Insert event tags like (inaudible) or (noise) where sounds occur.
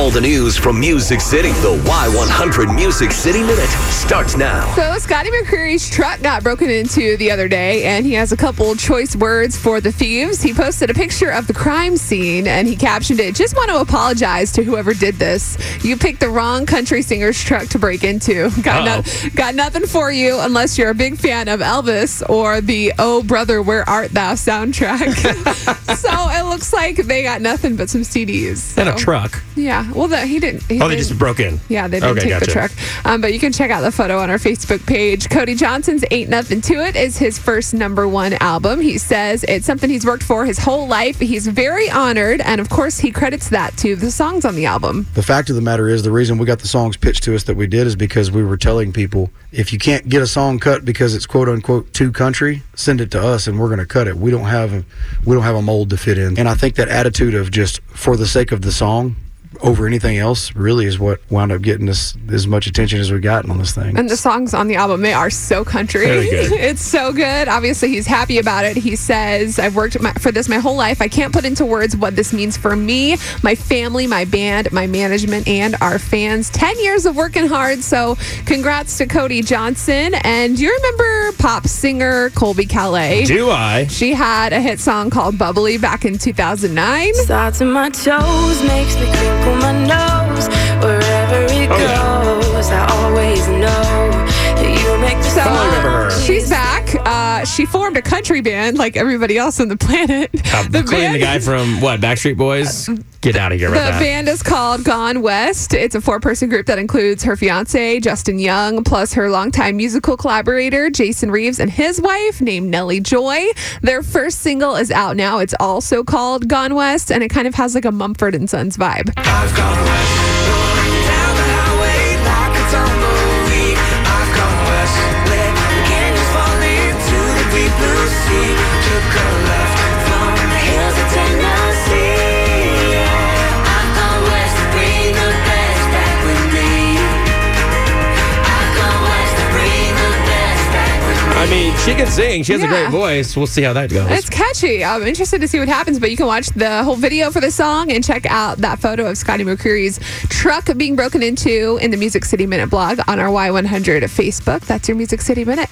All the news from Music City. The Y100 Music City Minute starts now. So Scotty McCreery's truck got broken into the other day, and he has a couple choice words for the thieves. He posted a picture of the crime scene, and he captioned it, "Just want to apologize to whoever did this. You picked the wrong country singer's truck to break into. (laughs) Got, no, got nothing for you unless you're a big fan of Elvis or the Oh Brother Where Art Thou soundtrack." (laughs) (laughs) so it looks like they got nothing but some CDs And a truck. Yeah, well, the, he didn't. He Oh, they didn't- just broke in. yeah, they didn't Okay, take the truck. Um, but you can check out the photo on our Facebook page. Cody Johnson's Ain't Nothing to It is his first number one album. He says it's something he's worked for his whole life. He's very honored. And of course, he credits that to the songs on the album. The fact of the matter is, the reason we got the songs pitched to us that we did is because we were telling people if you can't get a song cut because it's quote unquote too country, send it to us and we're going to cut it. We don't have we don't have a mold to fit in. And I think that attitude of just for the sake of the song over anything else really is what wound up getting us as much attention as we've gotten on this thing. And the songs on the album, they are so country. Very good. (laughs) it's so good. Obviously, he's happy about it. He says, I've worked my, for this my whole life. I can't put into words what this means for me, my family, my band, my management, and our fans. 10 years of working hard. So, congrats to Cody Johnson. And do you remember pop singer Colbie Caillat? Do I? She had a hit song called Bubbly back in 2009. Starts in my toes, makes me crinkle my nose. Wherever it Oh, yeah. Uh, she formed a country band like everybody else on the planet. Uh, (laughs) including the guy from what Backstreet Boys. Get out of here The with that. band is called Gone West. It's a four person group that includes her fiance, Justin Young, plus her longtime musical collaborator, Jason Reeves, and his wife named Nellie Joy. Their first single is out now. It's also called Gone West, and it kind of has like a Mumford and Sons vibe. Mean, she can sing. She has a Yeah. great voice. We'll see how that goes. It's catchy. I'm interested to see what happens, but you can watch the whole video for the song and check out that photo of Scotty McCreery's truck being broken into in the Music City Minute blog on our Y100 Facebook. That's your Music City Minute.